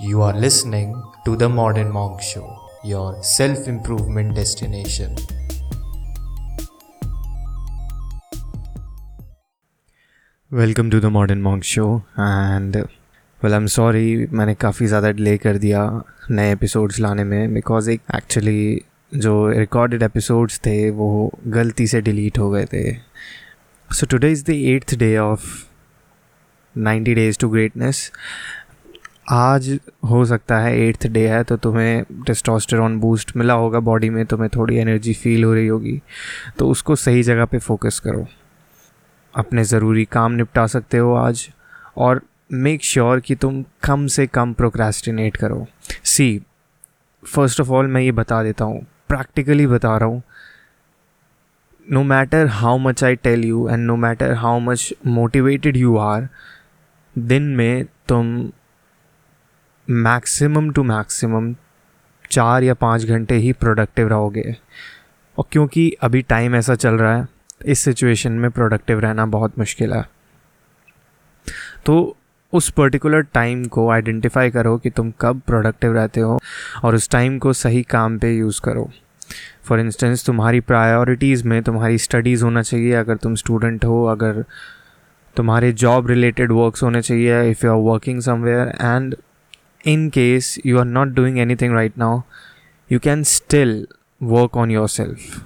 You are listening to The Modern Monk Show, your self improvement destination. Welcome to the modern monk show and well I am sorry मैंने काफ़ी ज़्यादा delay कर दिया नए episodes लाने में because एक एक्चुअली जो रिकॉर्डेड एपिसोड्स थे वो गलती से डिलीट हो गए थे so today is the eighth day of ninety days to greatness आज हो सकता है एट्थ डे है तो तुम्हें टेस्टोस्टेरॉन बूस्ट मिला होगा बॉडी में, तुम्हें थोड़ी एनर्जी फील हो रही होगी। तो उसको सही जगह पे फोकस करो। अपने ज़रूरी काम निपटा सकते हो आज, और मेक श्योर sure कि तुम कम से कम प्रोक्रेस्टिनेट करो। सी फ़र्स्ट ऑफ़ ऑल मैं ये बता देता हूँ प्रैक्टिकली बता रहा हूँ no matter how much I tell you and no matter how much motivated you are दिन में तुम मैक्सिमम टू मैक्सिमम चार या पाँच घंटे ही प्रोडक्टिव रहोगे। और क्योंकि अभी टाइम ऐसा चल रहा है, इस सिचुएशन में प्रोडक्टिव रहना बहुत मुश्किल है। तो उस पर्टिकुलर टाइम को आइडेंटिफाई करो कि तुम कब प्रोडक्टिव रहते हो और उस टाइम को सही काम पे यूज़ करो। फॉर इंस्टेंस तुम्हारी प्रायोरिटीज़ में तुम्हारी स्टडीज़ होना चाहिए, अगर तुम स्टूडेंट हो, अगर तुम्हारे जॉब रिलेटेड वर्क्स होने चाहिए if you are working somewhere and you are not doing anything right now you can still work on yourself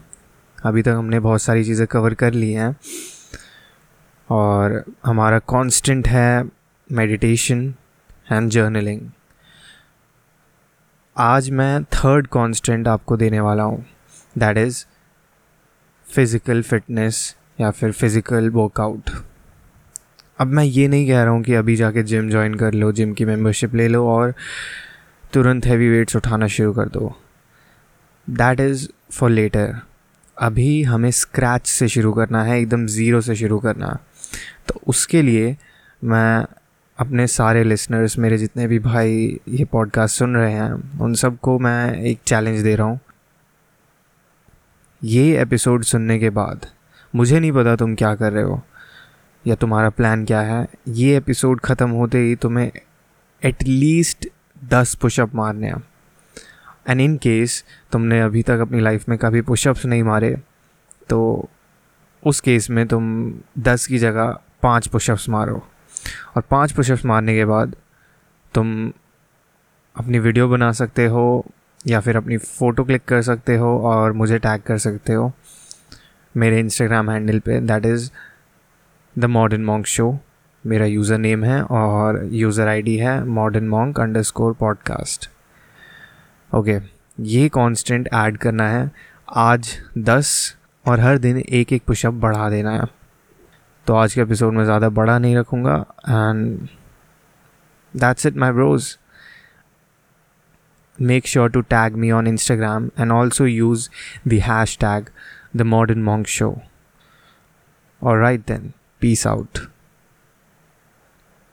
अभी तक हमने बहुत सारी चीज़ें कवर कर ली हैं। और हमारा कांस्टेंट है मेडिटेशन एंड जर्नलिंग आज मैं थर्ड कांस्टेंट आपको देने वाला हूँ। दैट इज़ फ़िज़िकल फिटनेस या फिर फ़िज़िकल वर्कआउट अब मैं ये नहीं कह रहा हूँ कि अभी जाके जिम ज्वाइन कर लो जिम की मेंबरशिप ले लो और तुरंत हैवी वेट्स उठाना शुरू कर दो। दैट इज़ फॉर लेटर अभी हमें स्क्रैच से शुरू करना है, एकदम ज़ीरो से शुरू करना। तो उसके लिए मैं अपने सारे लिसनर्स मेरे जितने भी भाई ये पॉडकास्ट सुन रहे हैं, उन सबको मैं एक चैलेंज दे रहा हूँ। ये एपिसोड सुनने के बाद मुझे नहीं पता तुम क्या कर रहे हो। या तुम्हारा प्लान क्या है? ये एपिसोड ख़त्म होते ही तुम्हें एटलीस्ट दस पुशअप मारने हैं। एंड इन केस तुमने अभी तक अपनी लाइफ में कभी पुशअप्स नहीं मारे तो उस केस में तुम दस की जगह पाँच पुशअप्स मारो। और पाँच पुशअप्स मारने के बाद तुम अपनी वीडियो बना सकते हो, या फिर अपनी फ़ोटो क्लिक कर सकते हो, और मुझे टैग कर सकते हो। मेरे इंस्टाग्राम हैंडल पे that is the modern monk show मेरा यूज़र नेम है और यूज़र आईडी है modern monk underscore podcast okay ये कांस्टेंट ऐड करना है. आज दस और हर दिन एक एक पुशअप बढ़ा देना है. तो आज के एपिसोड में ज़्यादा बड़ा नहीं रखूँगा and that's it my bros make make sure to tag me on Instagram and also use the hashtag the modern monk show. Alright then, peace out.